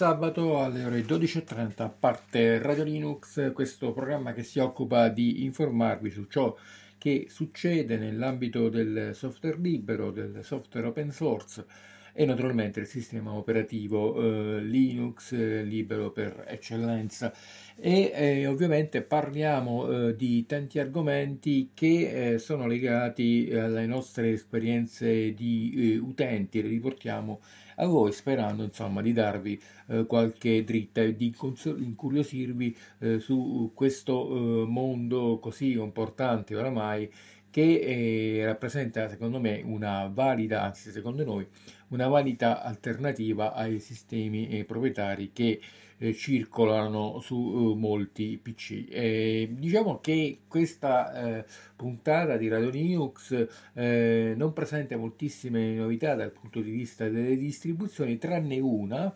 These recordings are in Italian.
sabato alle ore 12.30 parte Radio Linux, questo programma che si occupa di informarvi su ciò che succede nell'ambito del software libero, del software open source e naturalmente il sistema operativo eh, Linux eh, libero per eccellenza. E eh, ovviamente parliamo eh, di tanti argomenti che eh, sono legati alle nostre esperienze di utenti, le riportiamo a voi sperando insomma di darvi qualche dritta e di incuriosirvi su questo mondo così importante oramai che rappresenta secondo me una valida, anzi secondo noi, una valida alternativa ai sistemi eh, proprietari che eh, circolano su eh, molti PC. diciamo che questa eh, puntata di Radio Linux eh, non presenta moltissime novità dal punto di vista delle distribuzioni, tranne una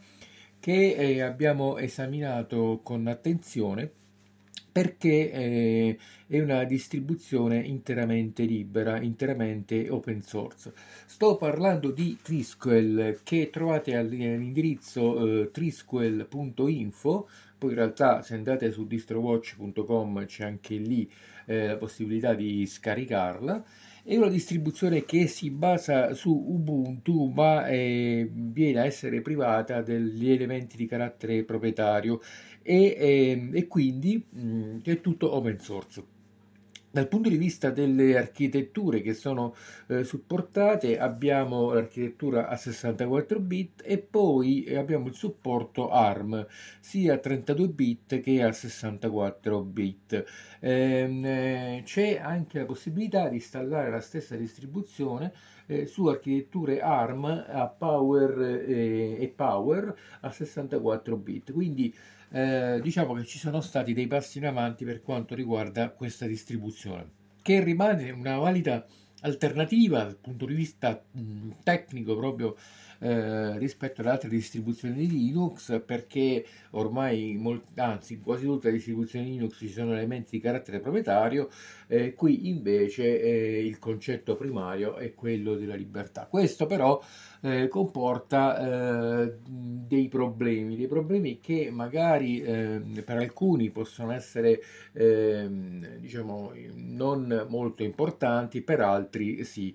che abbiamo esaminato con attenzione perché eh, è una distribuzione interamente libera, interamente open source. Sto parlando di Trisquel che trovate all'indirizzo eh, trisquel.info, poi in realtà se andate su distrowatch.com c'è anche lì eh, la possibilità di scaricarla. È una distribuzione che si basa su Ubuntu ma eh, viene a essere privata degli elementi di carattere proprietario e, e, ehm, e quindi mh, mm, è tutto open source. Dal punto di vista delle architetture che sono eh, supportate abbiamo l'architettura a 64 bit e poi abbiamo il supporto ARM sia a 32 bit che a 64 bit. Ehm, eh, c'è anche la possibilità di installare la stessa distribuzione eh, su architetture ARM a Power eh, e Power a 64 bit. Quindi eh, diciamo che ci sono stati dei passi in avanti per quanto riguarda questa distribuzione, che rimane una valida alternativa dal punto di vista mh, tecnico proprio eh, rispetto ad altre distribuzioni di Linux perché ormai molt- anzi quasi tutte le distribuzioni Linux ci sono elementi di carattere proprietario eh, qui invece eh, il concetto primario è quello della libertà questo però eh, comporta eh, dei problemi, dei problemi che magari eh, per alcuni possono essere ehm, diciamo non molto importanti, per altri sì.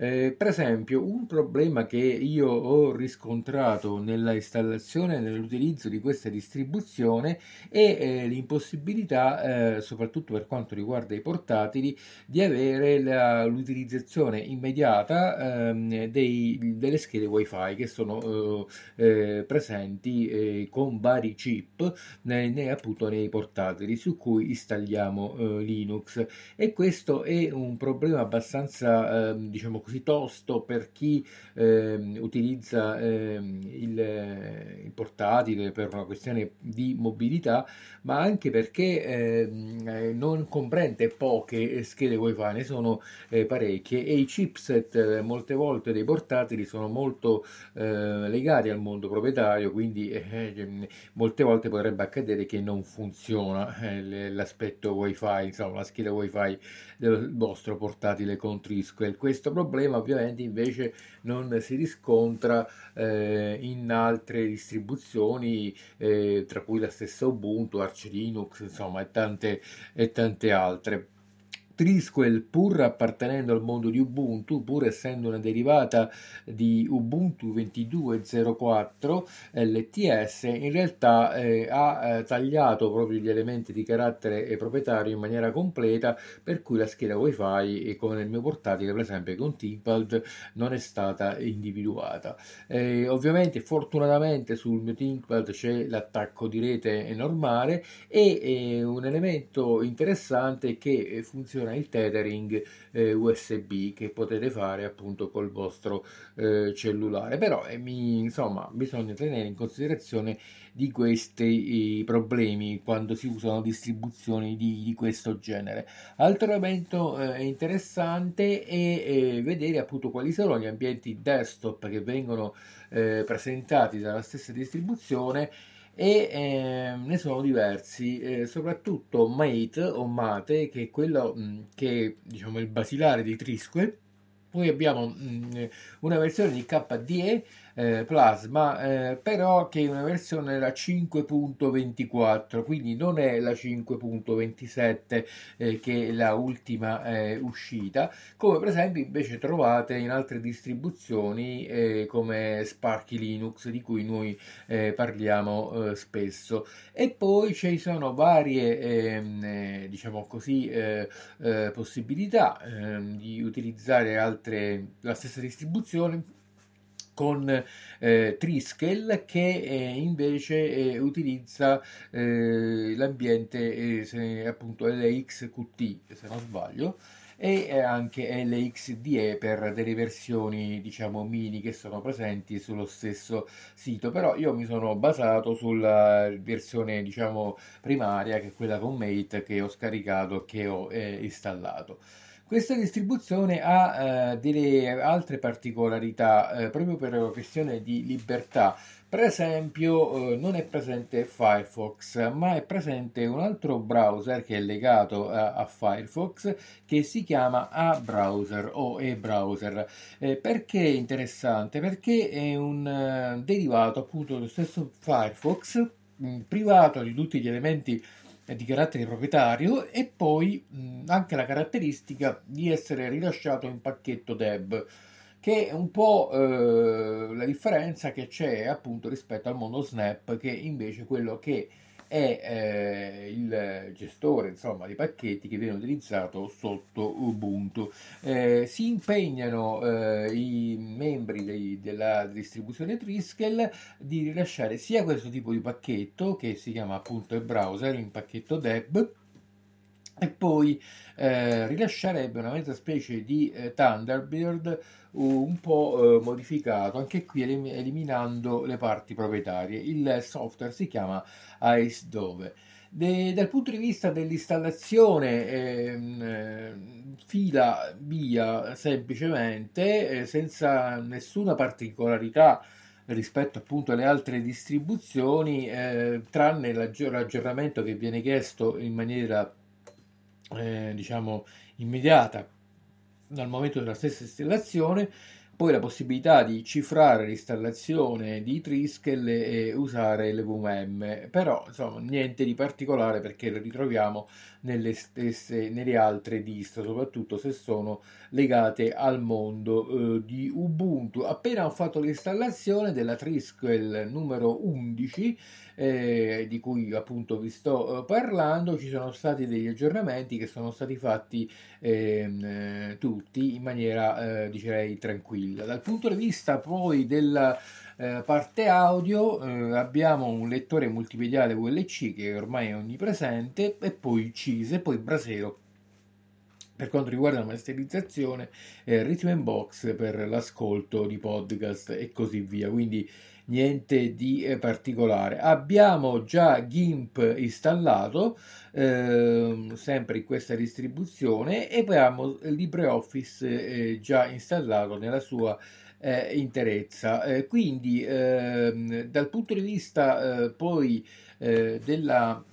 Per esempio, un problema che io ho riscontrato nella installazione e nell'utilizzo di questa distribuzione è eh, l'impossibilità, eh, soprattutto per quanto riguarda i portatili, di avere la, l'utilizzazione immediata ehm, dei, delle schede wifi che sono eh, eh, presenti eh, con vari chip nei, nei, appunto nei portatili su cui installiamo Linux. E questo è un problema abbastanza ehm, diciamo così tosto per chi eh, utilizza eh, il, il, portatile per una questione di mobilità, ma anche perché ehm, eh, non comprende poche schede wifi, ne sono eh, parecchie e i chipset eh, molte volte dei portatili sono molto eh, legati al mondo proprietario, quindi molte volte potrebbe accadere che non funziona l'aspetto wifi, insomma la scheda wifi del vostro portatile con Trisquel. Questo problema ovviamente invece non si riscontra eh, in altre distribuzioni, eh, tra cui la stessa Ubuntu, Arch Linux, insomma, e tante, e tante altre. Trisquel, pur appartenendo al mondo di Ubuntu, pur essendo una derivata di Ubuntu 22.04 LTS, in realtà eh, ha eh, tagliato proprio gli elementi di carattere proprietario in maniera completa, per cui la scheda Wi-Fi, come nel mio portatile, per esempio con ThinkPad, non è stata individuata. Eh, ovviamente, fortunatamente, sul mio ThinkPad c'è l'attacco di rete normale e eh, un elemento interessante è che eh, funziona funziona il tethering eh, USB che potete fare appunto col vostro eh, cellulare. Però eh, mi, insomma bisogna tenere in considerazione di questi problemi quando si usano distribuzioni di, di questo genere. Altro elemento eh, interessante è vedere appunto quali sono gli ambienti desktop che vengono eh, presentati dalla stessa distribuzione e eh, ne sono diversi, eh, soprattutto Mate o Mate, che è quello mh, mm, che è diciamo, il basilare di Trisque. Poi abbiamo mh, mm, una versione di KDE eh, Plasma, eh, però che è una versione la 5.24, quindi non è la 5.27 eh, che è la ultima eh, uscita, come per esempio invece trovate in altre distribuzioni eh, come Sparky Linux di cui noi eh, parliamo spesso. E poi ci sono varie, ehm, diciamo così, possibilità ehm, di utilizzare altre, la stessa distribuzione con eh, Triskel che eh, invece eh, utilizza eh, l'ambiente se, appunto LXQT se non sbaglio e anche LXDE per delle versioni diciamo mini che sono presenti sullo stesso sito. Però io mi sono basato sulla versione diciamo primaria che è quella con Mate che ho scaricato che ho eh, installato questa distribuzione ha eh, delle altre particolarità eh, proprio per questione di libertà. Per esempio, eh, non è presente Firefox, ma è presente un altro browser che è legato a, a Firefox che si chiama A-Browser o e-browser. Eh, perché è interessante? Perché è un uh, derivato appunto dello stesso Firefox, mm, privato di tutti gli elementi di carattere proprietario e poi mh, anche la caratteristica di essere rilasciato in pacchetto DEB che è un po' eh, la differenza che c'è appunto rispetto al mondo Snap che invece quello che è eh, il gestore insomma, di pacchetti che viene utilizzato sotto Ubuntu. Eh, si impegnano eh, i membri dei, della distribuzione Triskel di rilasciare sia questo tipo di pacchetto che si chiama appunto il browser in pacchetto deb e poi eh, rilascerebbe una mezza specie di eh, Thunderbird un po' eh, modificato, anche qui elim- eliminando le parti proprietarie. Il software si chiama Ice Dove. De, dal punto di vista dell'installazione ehm, eh, fila via semplicemente eh, senza nessuna particolarità rispetto appunto alle altre distribuzioni eh, tranne l'aggiornamento che viene chiesto in maniera eh, diciamo immediata dal momento della stessa installazione, poi la possibilità di cifrare l'installazione di Triskel e usare l'EVM, però insomma niente di particolare perché lo ritroviamo nelle stesse, nelle altre distro, soprattutto se sono legate al mondo eh, di Ubuntu. Appena ho fatto l'installazione della Triskel numero 11, eh, di cui appunto vi sto eh, parlando, ci sono stati degli aggiornamenti che sono stati fatti ehm, eh, tutti in maniera eh, direi tranquilla. Dal punto di vista poi della eh, parte audio eh, abbiamo un lettore multimediale VLC che ormai è onnipresente e poi Cise, poi Brasero per quanto riguarda la masterizzazione, eh, Rhythm Box per l'ascolto di podcast e così via. Quindi niente di eh, particolare. Abbiamo già GIMP installato, eh, sempre in questa distribuzione, e abbiamo LibreOffice eh, già installato nella sua eh, interezza. Eh, quindi ehm, dal punto di vista eh, poi della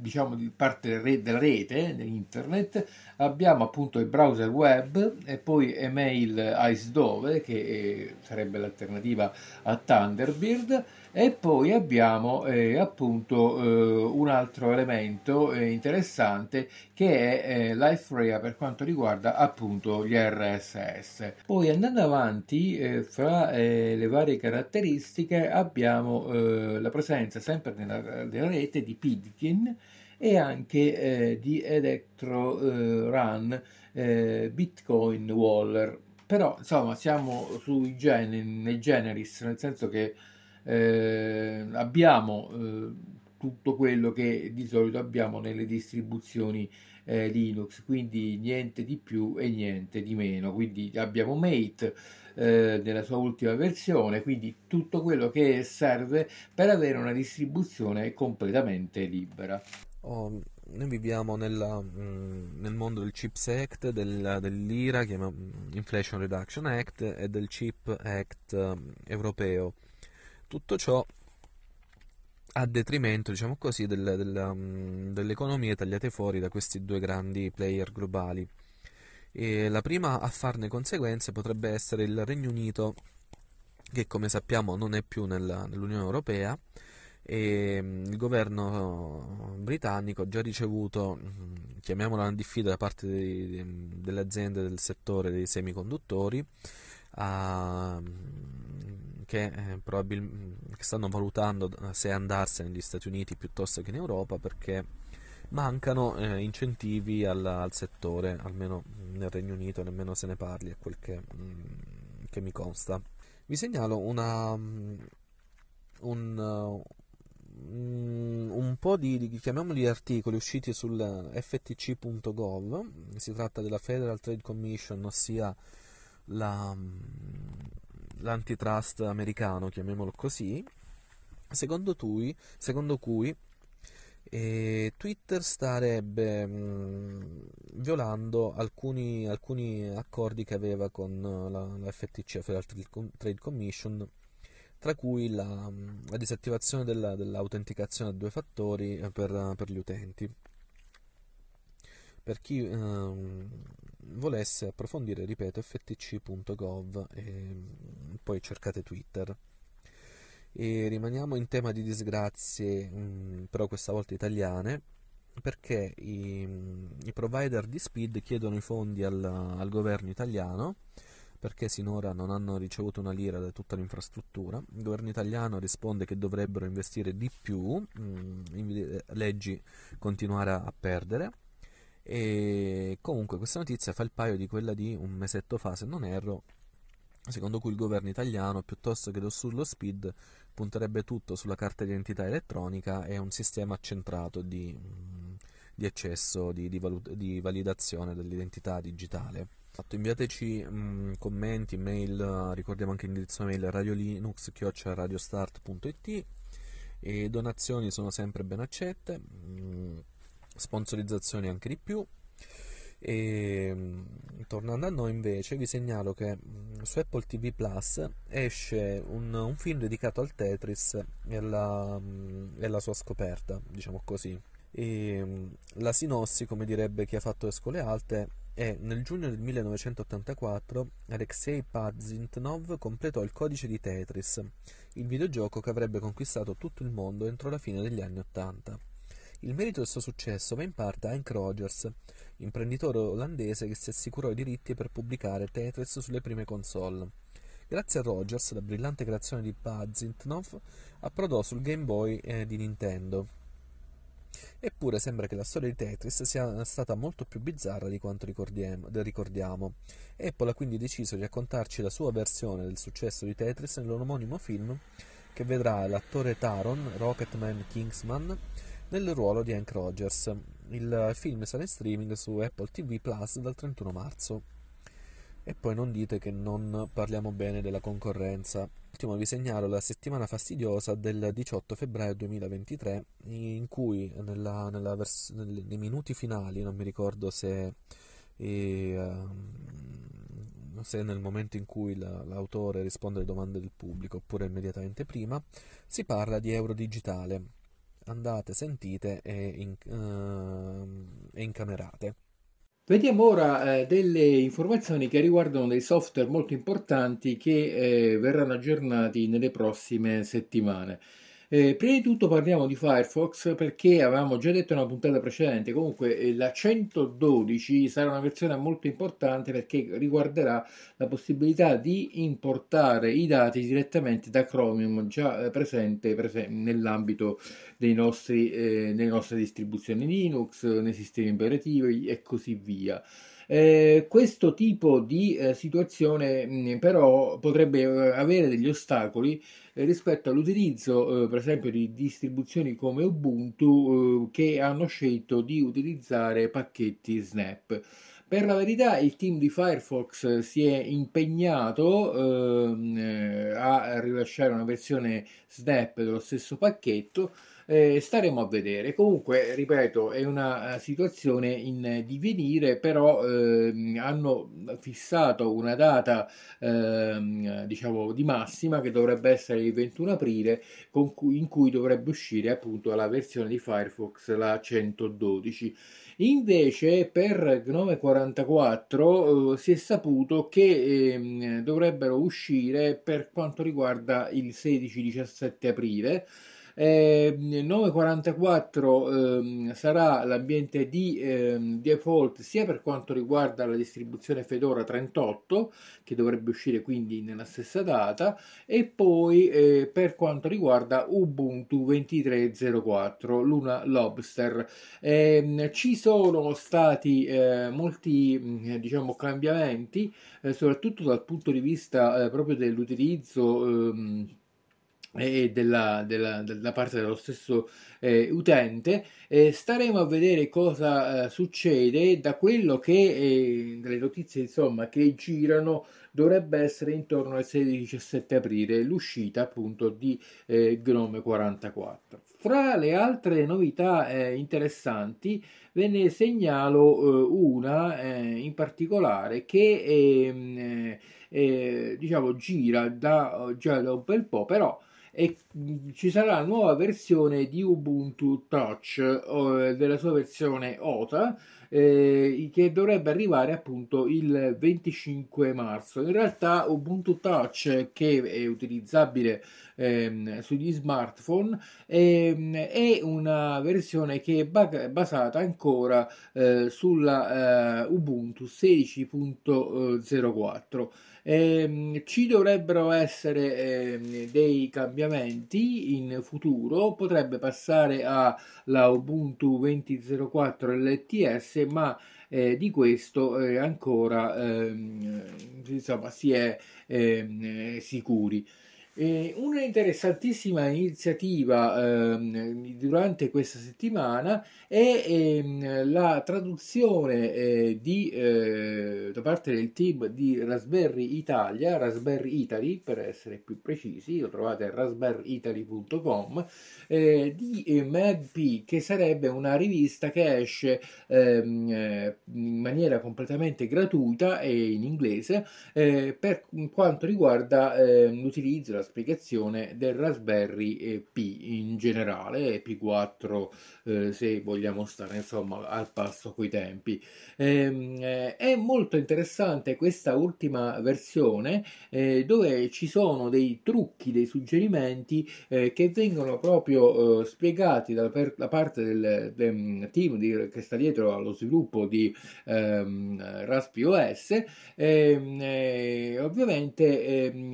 diciamo di parte della rete, dell'internet, abbiamo appunto il browser web e poi email Ice Dove che eh, sarebbe l'alternativa a Thunderbird e poi abbiamo eh, appunto eh, un altro elemento eh, interessante che è eh, LifeRea per quanto riguarda appunto gli RSS. Poi andando avanti eh, fra eh, le varie caratteristiche abbiamo la presenza sempre nella, nella rete di Pidgin e anche di Electro Run Bitcoin Waller però insomma siamo sui nei generis nel senso che eh, abbiamo eh, tutto quello che di solito abbiamo nelle distribuzioni eh, Linux, quindi niente di più e niente di meno. Quindi abbiamo Mate eh, nella sua ultima versione, quindi tutto quello che serve per avere una distribuzione completamente libera. Oh, noi viviamo nella, mh, mm, nel mondo del CHIPS Act, del, dell'IRA, chiama Inflation Reduction Act, e del CHIP Act um, europeo tutto ciò a detrimento, diciamo così, del, del, um, delle economie tagliate fuori da questi due grandi player globali. E la prima a farne conseguenze potrebbe essere il Regno Unito che come sappiamo non è più nella, nell'Unione Europea e mm, il governo britannico ha già ricevuto, mm, chiamiamola una diffida da parte dei, delle aziende del settore dei semiconduttori, a, che, eh, probabil- che stanno valutando se andarsene negli Stati Uniti piuttosto che in Europa perché mancano eh, incentivi al, al, settore, almeno nel Regno Unito nemmeno se ne parli, è quel che, mm, che mi consta. Vi segnalo una, mm, un, uh, un po' di, chiamiamoli articoli usciti sul ftc.gov, si tratta della Federal Trade Commission, ossia la, mm, l'antitrust americano, chiamiamolo così, secondo cui, secondo cui e Twitter starebbe mh, mm, violando alcuni, alcuni, accordi che aveva con la, la FTC, Federal Trade Commission, tra cui la, la disattivazione della, dell'autenticazione a due fattori eh, per, per, gli utenti. Per chi ehm, volesse approfondire, ripeto, ftc.gov e poi cercate Twitter. E rimaniamo in tema di disgrazie, mm, però questa volta italiane, perché i, i, provider di Speed chiedono i fondi al, al, governo italiano perché sinora non hanno ricevuto una lira da tutta l'infrastruttura. Il governo italiano risponde che dovrebbero investire di più, mh, mm, leggi continuare a perdere. E comunque questa notizia fa il paio di quella di un mesetto fa, se non erro, secondo cui il governo italiano, piuttosto che sullo SPID, punterebbe tutto sulla carta di identità elettronica e un sistema accentrato di, di accesso, di, di, valut- di, validazione dell'identità digitale. Inviateci mh, commenti, mail, ricordiamo anche l'indirizzo mail radiolinux.radiostart.it e donazioni sono sempre ben accette, mh, sponsorizzazioni anche di più. E mm, tornando a noi invece vi segnalo che mm, su Apple TV Plus esce un, un film dedicato al Tetris e alla, mm, e alla, sua scoperta, diciamo così. E la sinossi, come direbbe chi ha fatto le scuole alte, è nel giugno del 1984 Alexei Pazintnov completò il codice di Tetris, il videogioco che avrebbe conquistato tutto il mondo entro la fine degli anni 80. Il merito del suo successo va in parte a Hank Rogers, imprenditore olandese che si assicurò i diritti per pubblicare Tetris sulle prime console. Grazie a Rogers, la brillante creazione di Pazintnov approdò sul Game Boy eh, di Nintendo. Eppure sembra che la storia di Tetris sia stata molto più bizzarra di quanto ricordiamo. Apple ha quindi deciso di raccontarci la sua versione del successo di Tetris nell'omonimo film che vedrà l'attore Taron, Rocketman Kingsman, nel ruolo di Hank Rogers. Il film sarà in streaming su Apple TV Plus dal 31 marzo. E poi non dite che non parliamo bene della concorrenza. Ultimo vi segnalo la settimana fastidiosa del 18 febbraio 2023 in cui nella, nella vers- nei minuti finali, non mi ricordo se, eh, se nel momento in cui la, l'autore risponde alle domande del pubblico oppure immediatamente prima, si parla di euro digitale andate, sentite e, in, uh, e incamerate. Vediamo ora eh, delle informazioni che riguardano dei software molto importanti che eh, verranno aggiornati nelle prossime settimane. Eh, prima di tutto parliamo di Firefox perché avevamo già detto una puntata precedente, comunque eh, la 112 sarà una versione molto importante perché riguarderà la possibilità di importare i dati direttamente da Chromium già eh, presente, presente nell'ambito dei nostri, eh, delle nostre distribuzioni Linux, nei sistemi operativi e così via. Eh, questo tipo di eh, situazione mh, però potrebbe eh, avere degli ostacoli eh, rispetto all'utilizzo eh, per esempio di distribuzioni come Ubuntu che hanno scelto di utilizzare pacchetti Snap. Per la verità il team di Firefox si è impegnato ehm, a rilasciare una versione Snap dello stesso pacchetto Eh, staremo a vedere. Comunque, ripeto, è una eh, situazione in divenire, però eh, hanno fissato una data eh, diciamo di massima che dovrebbe essere il 21 aprile, cui, in cui dovrebbe uscire appunto la versione di Firefox, la 112. Invece per Gnome 44 eh, si è saputo che eh, dovrebbero uscire per quanto riguarda il 16-17 aprile eh, 944 eh, sarà l'ambiente di eh, default sia per quanto riguarda la distribuzione Fedora 38 che dovrebbe uscire quindi nella stessa data e poi eh, per quanto riguarda Ubuntu 2304 Luna Lobster. Ehm, ci sono stati eh, molti mm, diciamo cambiamenti eh, soprattutto dal punto di vista proprio dell'utilizzo ehm, e della, della, da parte dello stesso eh, utente eh, staremo a vedere cosa eh, succede. Da quello che eh, dalle notizie insomma che girano dovrebbe essere intorno al 16-17 aprile l'uscita appunto di eh, Gnome 44 fra le altre novità eh, interessanti ve ne segnalo una in particolare che ehm, diciamo gira da, già da un bel po' però e ci sarà la nuova versione di Ubuntu Touch eh, della sua versione OTA eh, che dovrebbe arrivare appunto il 25 marzo. In realtà Ubuntu Touch che è utilizzabile ehm, sugli smartphone ehm, è una versione che è basata ancora eh, sulla eh, Ubuntu 16.04 eh, ci dovrebbero essere eh, dei cambiamenti in futuro, potrebbe passare alla Ubuntu 20.04 LTS, ma eh, di questo eh, ancora ehm, insomma, si è ehm, sicuri. Eh, una interessantissima iniziativa eh, durante questa settimana è eh, la traduzione eh, di, eh, da parte del team di Raspberry Italia, Raspberry Italy per essere più precisi, lo trovate a raspberryitaly.com, eh, di MagP che sarebbe una rivista che esce ehm, in maniera completamente gratuita e in inglese per quanto riguarda ehm, l'utilizzo, la spiegazione del Raspberry eh, Pi in generale, P4 eh, se vogliamo stare insomma al passo coi tempi. Ehm, eh, è molto interessante questa ultima versione eh, dove ci sono dei trucchi, dei suggerimenti eh, che vengono proprio eh, spiegati da, per, da parte del, del team di, che sta dietro allo sviluppo di ehm, Raspi OS. Ehm, ovviamente ehm,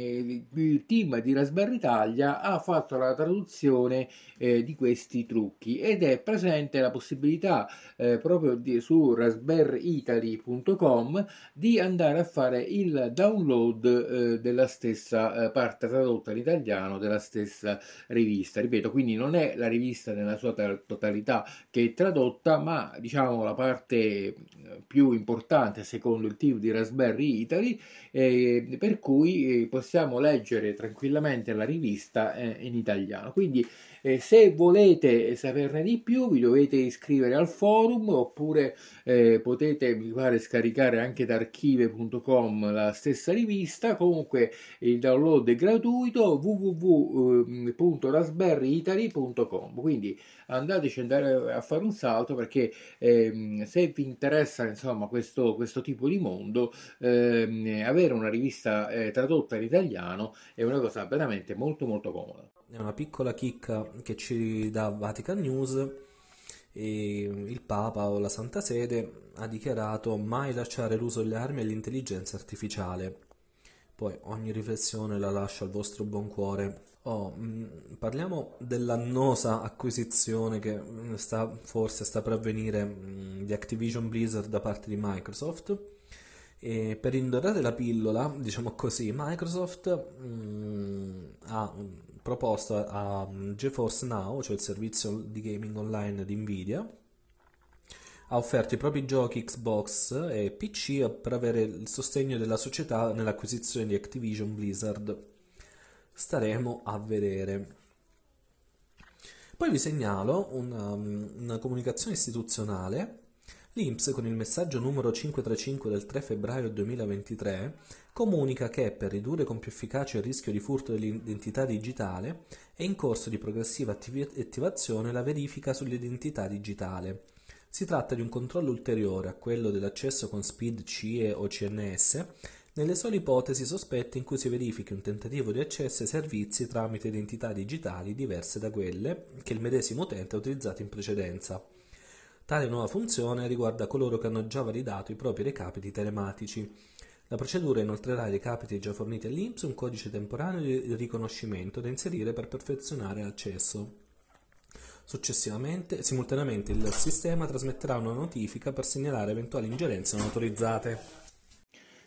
il team di Raspberry Italia ha fatto la traduzione eh, di questi trucchi ed è presente la possibilità eh, proprio di, su raspberryitaly.com di andare a fare il download eh, della stessa eh, parte tradotta in italiano della stessa rivista. Ripeto, quindi non è la rivista nella sua totalità che è tradotta, ma diciamo la parte eh, più importante secondo il team di Raspberry Italy, eh, per cui possiamo leggere tranquillamente tranquillamente la rivista eh, in italiano. Quindi eh, se volete saperne di più vi dovete iscrivere al forum oppure eh, potete mi pare scaricare anche da archive.com la stessa rivista. Comunque il download è gratuito www.raspberryitaly.com. Quindi andateci andare a fare un salto perché ehm, se vi interessa insomma questo, questo tipo di mondo ehm, avere una rivista eh, tradotta in italiano è una cosa veramente molto molto comoda è una piccola chicca che ci dà Vatican News il Papa o la Santa Sede ha dichiarato mai lasciare l'uso delle armi all'intelligenza artificiale. Poi ogni riflessione la lascio al vostro buon cuore. Oh, mh, mm, parliamo dell'annosa acquisizione che mm, sta, forse sta per avvenire mh, mm, di Activision Blizzard da parte di Microsoft. E per indorare la pillola, diciamo così, Microsoft ha proposto a GeForce Now, cioè il servizio di gaming online di Nvidia, ha offerto i propri giochi Xbox e PC per avere il sostegno della società nell'acquisizione di Activision Blizzard. Staremo a vedere. Poi vi segnalo una, una comunicazione istituzionale. L'INPS con il messaggio numero 535 del 3 febbraio 2023 comunica che per ridurre con più efficacia il rischio di furto dell'identità digitale è in corso di progressiva attivazione la verifica sull'identità digitale. Si tratta di un controllo ulteriore a quello dell'accesso con SPID CIE o CNS nelle sole ipotesi sospette in cui si verifichi un tentativo di accesso ai servizi tramite identità digitali diverse da quelle che il medesimo utente ha utilizzato in precedenza. Tale nuova funzione riguarda coloro che hanno già validato i propri recapiti telematici. La procedura inoltrerà ai recapiti già forniti all'INPS un codice temporaneo di riconoscimento da inserire per perfezionare l'accesso. Successivamente, simultaneamente il sistema trasmetterà una notifica per segnalare eventuali ingerenze non autorizzate.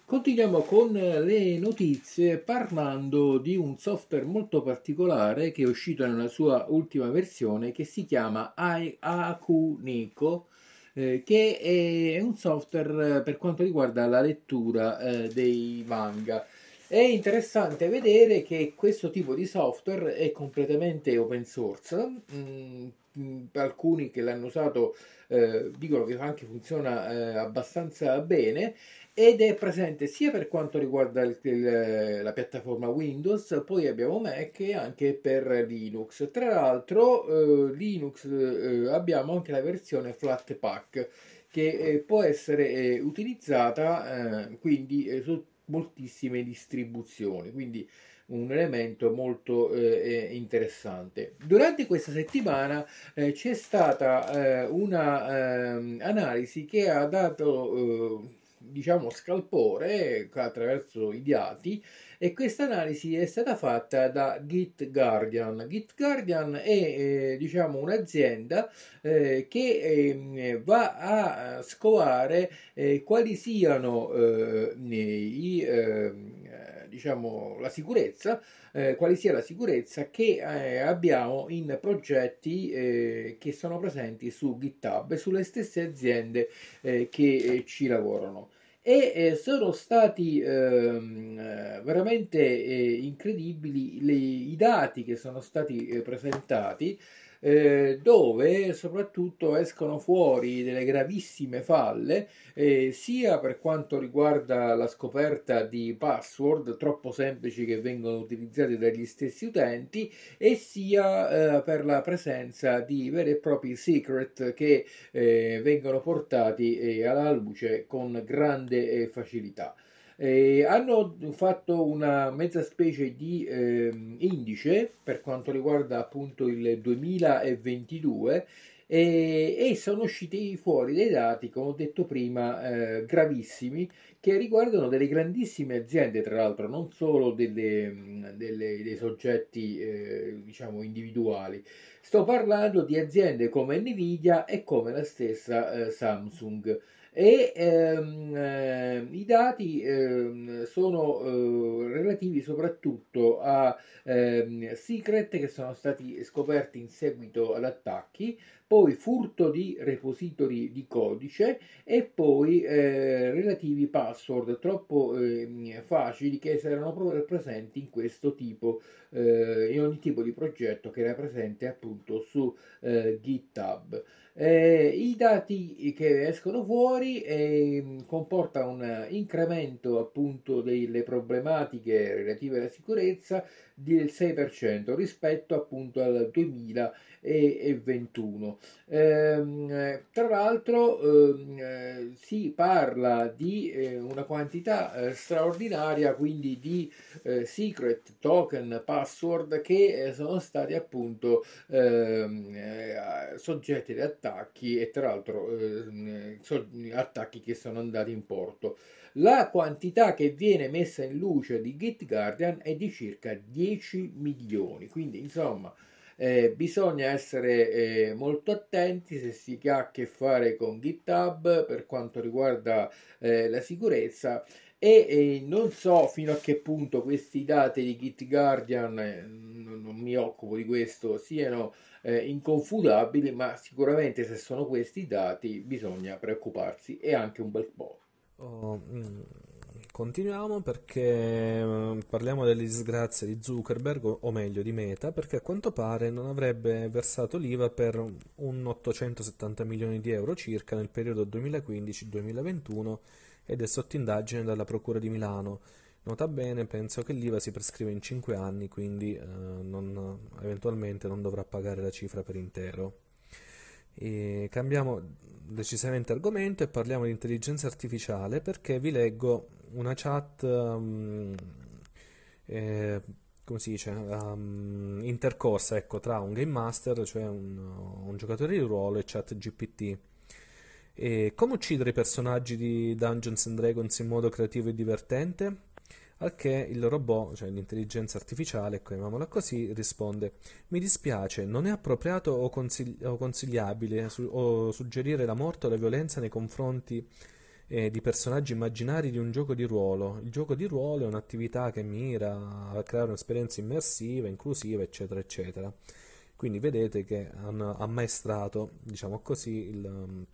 Continuiamo con le notizie parlando di un software molto particolare che è uscito nella sua ultima versione che si chiama Akuneko eh, che è un software per quanto riguarda la lettura eh, dei manga. È interessante vedere che questo tipo di software è completamente open source. Mm, alcuni che l'hanno usato eh, dicono che anche funziona eh, abbastanza bene ed è presente sia per quanto riguarda il, il, la piattaforma Windows, poi abbiamo Mac e anche per Linux. Tra l'altro eh, Linux eh, abbiamo anche la versione Flatpak che eh, può essere eh, utilizzata eh, quindi eh, su moltissime distribuzioni, quindi un elemento molto eh, interessante. Durante questa settimana eh, c'è stata eh, una ehm, analisi che ha dato diciamo scalpore attraverso i dati e questa analisi è stata fatta da Git Guardian. Git Guardian è eh, diciamo un'azienda eh, che eh, va a scovare eh, quali siano eh, i, ehm, diciamo, la sicurezza eh, quale sia la sicurezza che eh, abbiamo in progetti eh, che sono presenti su GitHub e sulle stesse aziende che ci lavorano e eh, sono stati ehm, eh, veramente eh, incredibili le, i dati che sono stati eh, presentati eh, dove soprattutto escono fuori delle gravissime falle eh, sia per quanto riguarda la scoperta di password troppo semplici che vengono utilizzati dagli stessi utenti e sia eh, per la presenza di veri e propri secret che eh, vengono portati eh, alla luce con grande eh, facilità. Eh, hanno fatto una mezza specie di eh, indice per quanto riguarda appunto il 2022 e, sono usciti fuori dei dati, come ho detto prima, eh, gravissimi che riguardano delle grandissime aziende, tra l'altro, non solo delle, delle, dei soggetti eh, diciamo individuali. Sto parlando di aziende come Nvidia e come la stessa eh, Samsung e ehm, eh, i dati ehm, sono eh, relativi soprattutto a ehm, secret che sono stati scoperti in seguito ad attacchi, poi furto di repository di codice e poi eh, relativi password troppo ehm, facili che erano presenti in questo tipo, eh, in ogni tipo di progetto che era presente appunto su eh, GitHub. Eh, I dati che escono fuori eh, comporta un incremento appunto delle problematiche relative alla sicurezza del 6% rispetto appunto al 2021. Eh, tra l'altro ehm, eh, si parla di eh, una quantità eh, straordinaria quindi di eh, secret token password che eh, sono stati appunto ehm, soggetti ad attacchi e tra l'altro attacchi che sono andati in porto. La quantità che viene messa in luce di Git Guardian è di circa 10 milioni, quindi insomma eh, bisogna essere eh, molto attenti se si ha a che fare con GitHub per quanto riguarda eh, la sicurezza e non so fino a che punto questi dati di Git Guardian, eh, non, non mi occupo di questo, siano eh, inconfutabili, ma sicuramente se sono questi dati bisogna preoccuparsi e anche un bel po'. Oh, mm, Continuiamo perché eh, parliamo delle disgrazie di Zuckerberg, o meglio di Meta, perché a quanto pare non avrebbe versato l'IVA per un 870 milioni di euro circa nel periodo 2015-2021 ed è sotto indagine dalla Procura di Milano. Nota bene, penso che l'IVA si prescrive in 5 anni, quindi eh, non, eventualmente non dovrà pagare la cifra per intero. E cambiamo decisamente argomento e parliamo di intelligenza artificiale perché vi leggo una chat um, eh, come si dice um, intercorsa ecco, tra un game master cioè un, un giocatore di ruolo e chat GPT e come uccidere i personaggi di Dungeons and Dragons in modo creativo e divertente? Al che il robot, cioè l'intelligenza artificiale, chiamiamola così, risponde: Mi dispiace, non è appropriato o, consigli- o consigliabile su- o suggerire la morte o la violenza nei confronti eh, di personaggi immaginari di un gioco di ruolo. Il gioco di ruolo è un'attività che mira a creare un'esperienza immersiva, inclusiva, eccetera, eccetera. Quindi vedete che hanno ammaestrato, diciamo così, il,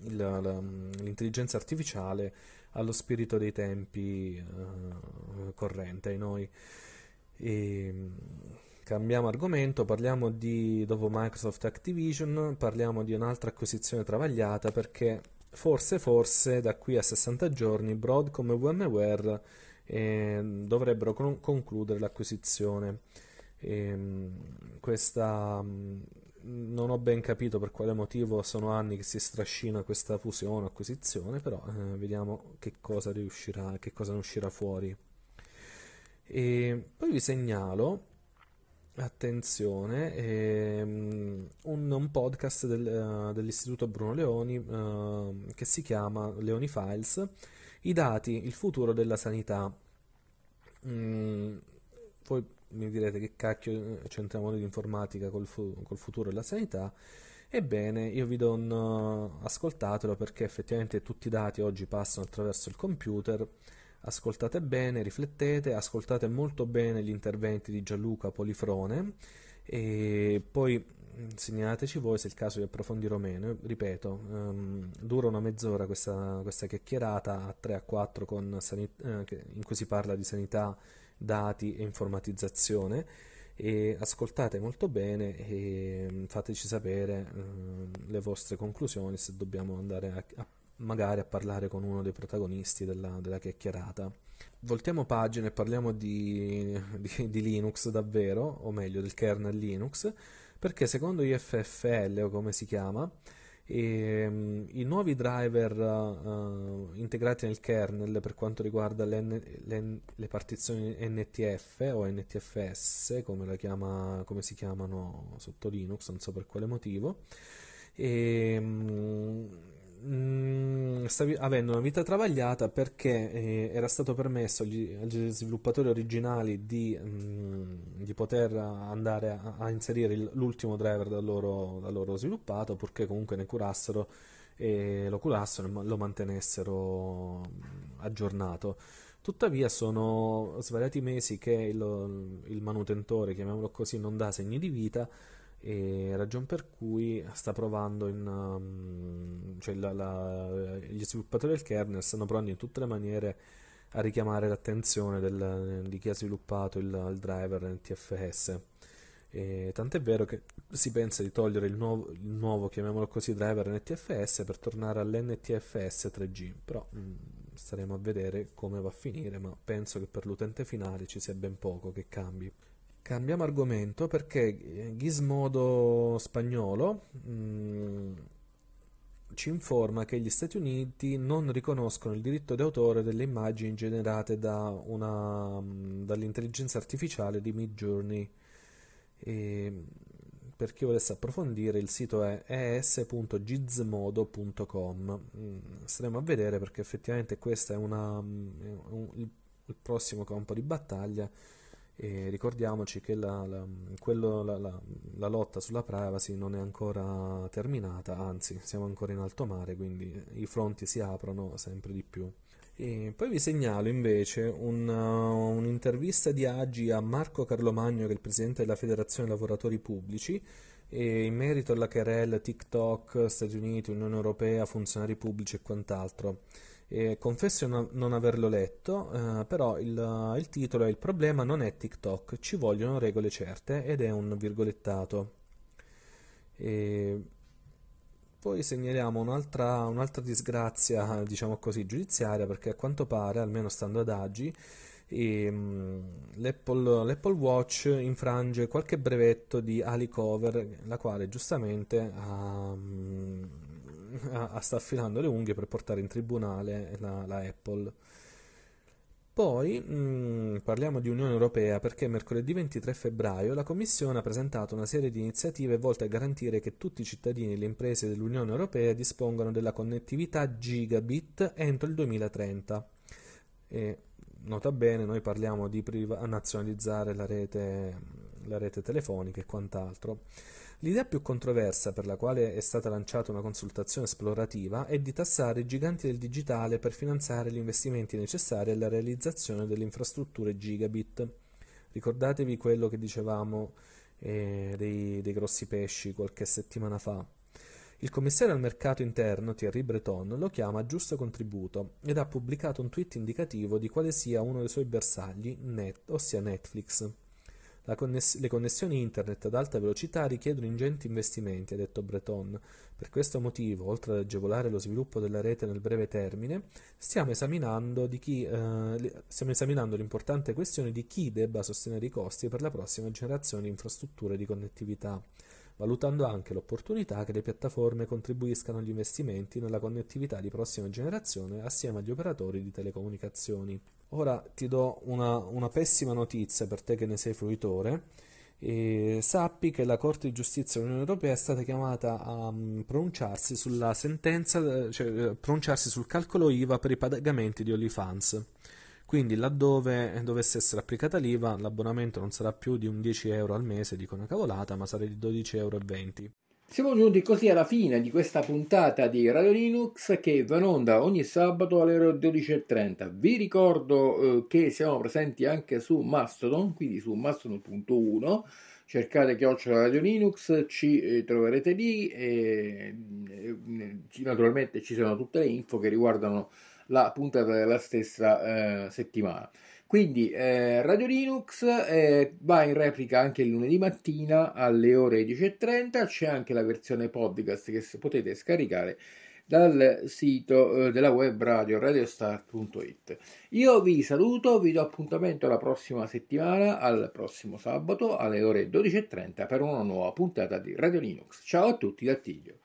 il, l'intelligenza artificiale allo spirito dei tempi uh, corrente ai noi. E, cambiamo argomento, parliamo di, dopo Microsoft Activision, parliamo di un'altra acquisizione travagliata perché forse, forse da qui a 60 giorni Broadcom e VMware eh, dovrebbero con- concludere l'acquisizione. Ehm, questa non ho ben capito per quale motivo sono anni che si strascina questa fusione, acquisizione, però eh, vediamo che cosa riuscirà, che cosa ne uscirà fuori. E poi vi segnalo, attenzione, ehm, un, un, podcast del, uh, dell'Istituto Bruno Leoni uh, che si chiama Leoni Files, i dati, il futuro della sanità. Mm, voi mi direte che cacchio c'entriamo noi di informatica col, fu- col futuro della sanità. Ebbene, io vi do un ascoltatelo perché effettivamente tutti i dati oggi passano attraverso il computer. Ascoltate bene, riflettete, ascoltate molto bene gli interventi di Gianluca Polifrone e poi mm, segnateci voi se è il caso di approfondire o meno. Ripeto, um, dura una mezz'ora questa, questa chiacchierata a 3 a 4 con sanit- eh, in cui si parla di sanità dati e informatizzazione e ascoltate molto bene e mm, fateci sapere uh, le vostre conclusioni se dobbiamo andare a, a, magari a parlare con uno dei protagonisti della, della chiacchierata. Voltiamo pagina e parliamo di, di, di, Linux davvero, o meglio del kernel Linux, perché secondo IFFL o come si chiama, e, um, I nuovi driver uh, integrati nel kernel per quanto riguarda le, le, le, partizioni NTF o NTFS, come, chiama, come, si chiamano sotto Linux, non so per quale motivo, e, um, mh, sta avendo una vita travagliata perché eh, era stato permesso agli, agli sviluppatori originali di, mh, di poter andare a, a inserire il, l'ultimo driver da loro, da loro, sviluppato purché comunque ne curassero e lo curassero e lo mantenessero aggiornato. Tuttavia sono svariati mesi che il, il manutentore, chiamiamolo così, non dà segni di vita e ragion per cui sta provando in, um, cioè la, la, gli sviluppatori del kernel stanno provando in tutte le maniere a richiamare l'attenzione del, di chi ha sviluppato il, il driver NTFS e tant'è vero che si pensa di togliere il nuovo, il nuovo chiamiamolo così driver NTFS per tornare all'NTFS 3G però mh, mm, staremo a vedere come va a finire ma penso che per l'utente finale ci sia ben poco che cambi Cambiamo argomento perché Gizmodo spagnolo mh, mm, ci informa che gli Stati Uniti non riconoscono il diritto d'autore delle immagini generate da mm, dall'intelligenza artificiale di Midjourney. E per chi volesse approfondire il sito è es.gizmodo.com mm, staremo a vedere perché effettivamente questo è una, un, il prossimo campo di battaglia e ricordiamoci che la, la, quello, la, la, lotta sulla privacy non è ancora terminata, anzi siamo ancora in alto mare, quindi i fronti si aprono sempre di più. E poi vi segnalo invece uh, un'intervista di Agi a Marco Carlomagno, che è il presidente della Federazione Lavoratori Pubblici, in merito alla querela TikTok, Stati Uniti, Unione Europea, funzionari pubblici e quant'altro. E confesso non, non averlo letto, eh, però il, il titolo è Il problema non è TikTok, ci vogliono regole certe ed è un virgolettato. E poi segnaliamo un'altra, un'altra disgrazia, diciamo così, giudiziaria, perché a quanto pare, almeno stando ad oggi, e, um, l'Apple, l'Apple, Watch infrange qualche brevetto di Ali Cover, la quale giustamente ha, um, sta affilando le unghie per portare in tribunale la, la Apple. Poi mh, mm, parliamo di Unione Europea perché mercoledì 23 febbraio la Commissione ha presentato una serie di iniziative volte a garantire che tutti i cittadini e le imprese dell'Unione Europea dispongano della connettività gigabit entro il 2030. E, nota bene, noi parliamo di priva- nazionalizzare la rete, la rete telefonica e quant'altro. L'idea più controversa per la quale è stata lanciata una consultazione esplorativa è di tassare i giganti del digitale per finanziare gli investimenti necessari alla realizzazione delle infrastrutture gigabit. Ricordatevi quello che dicevamo eh, dei, dei grossi pesci qualche settimana fa. Il commissario al mercato interno Thierry Breton lo chiama giusto contributo ed ha pubblicato un tweet indicativo di quale sia uno dei suoi bersagli, net, ossia Netflix. Conness- le connessioni internet ad alta velocità richiedono ingenti investimenti, ha detto Breton. Per questo motivo, oltre ad agevolare lo sviluppo della rete nel breve termine, stiamo esaminando, chi, eh, stiamo esaminando l'importante questione di chi debba sostenere i costi per la prossima generazione di infrastrutture di connettività valutando anche l'opportunità che le piattaforme contribuiscano agli investimenti nella connettività di prossima generazione assieme agli operatori di telecomunicazioni. Ora ti do una, una pessima notizia per te che ne sei fruitore. E sappi che la Corte di Giustizia dell'Unione Europea è stata chiamata a um, pronunciarsi sulla sentenza, cioè uh, pronunciarsi sul calcolo IVA per i pagamenti di OnlyFans. Quindi laddove dovesse essere applicata l'IVA, l'abbonamento non sarà più di un 10 euro al mese, dico una cavolata, ma sarà di 12,20 euro. Siamo giunti così alla fine di questa puntata di Radio Linux che va in onda ogni sabato alle ore 12.30. Vi ricordo eh, che siamo presenti anche su Mastodon, quindi su mastodon.1. Cercate chiocciola Radio Linux, ci eh, troverete lì e eh, naturalmente ci sono tutte le info che riguardano la puntata della stessa eh, settimana. Quindi eh, Radio Linux eh, va in replica anche il lunedì mattina alle ore 10.30, c'è anche la versione podcast che potete scaricare dal sito eh, della web radio radiostart.it. Io vi saluto, vi do appuntamento la prossima settimana, al prossimo sabato alle ore 12.30 per una nuova puntata di Radio Linux. Ciao a tutti da Tiglio.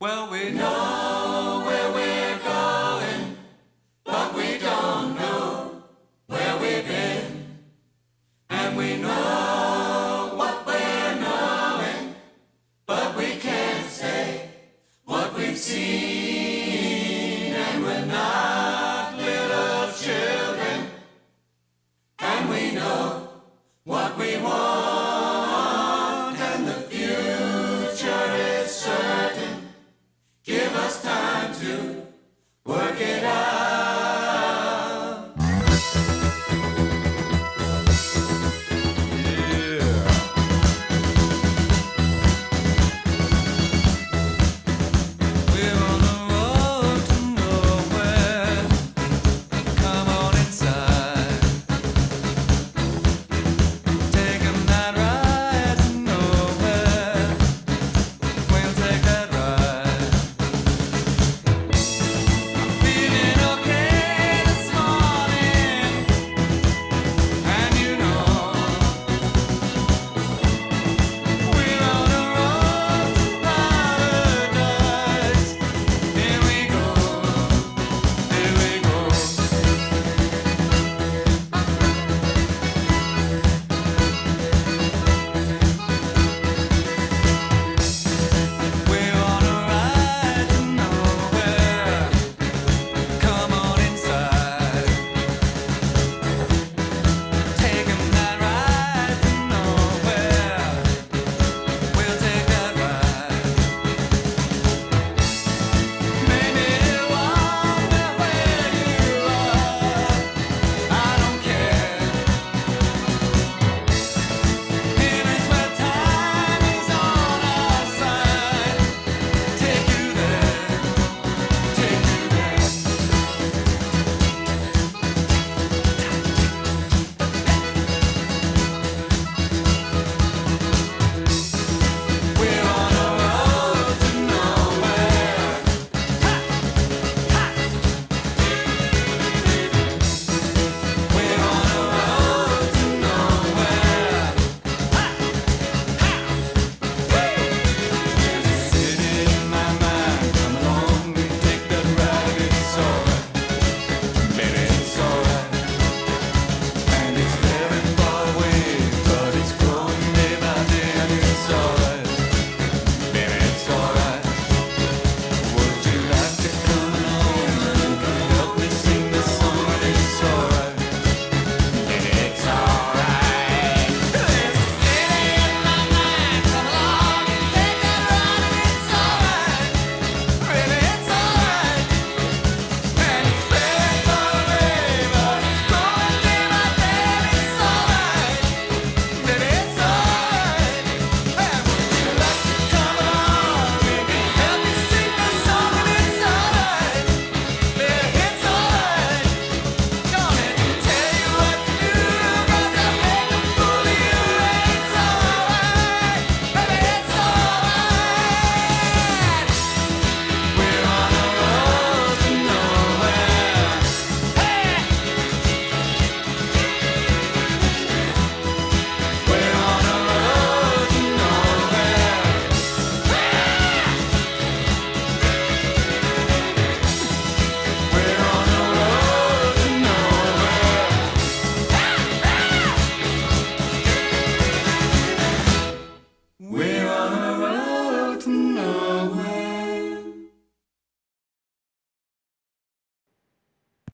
Well, we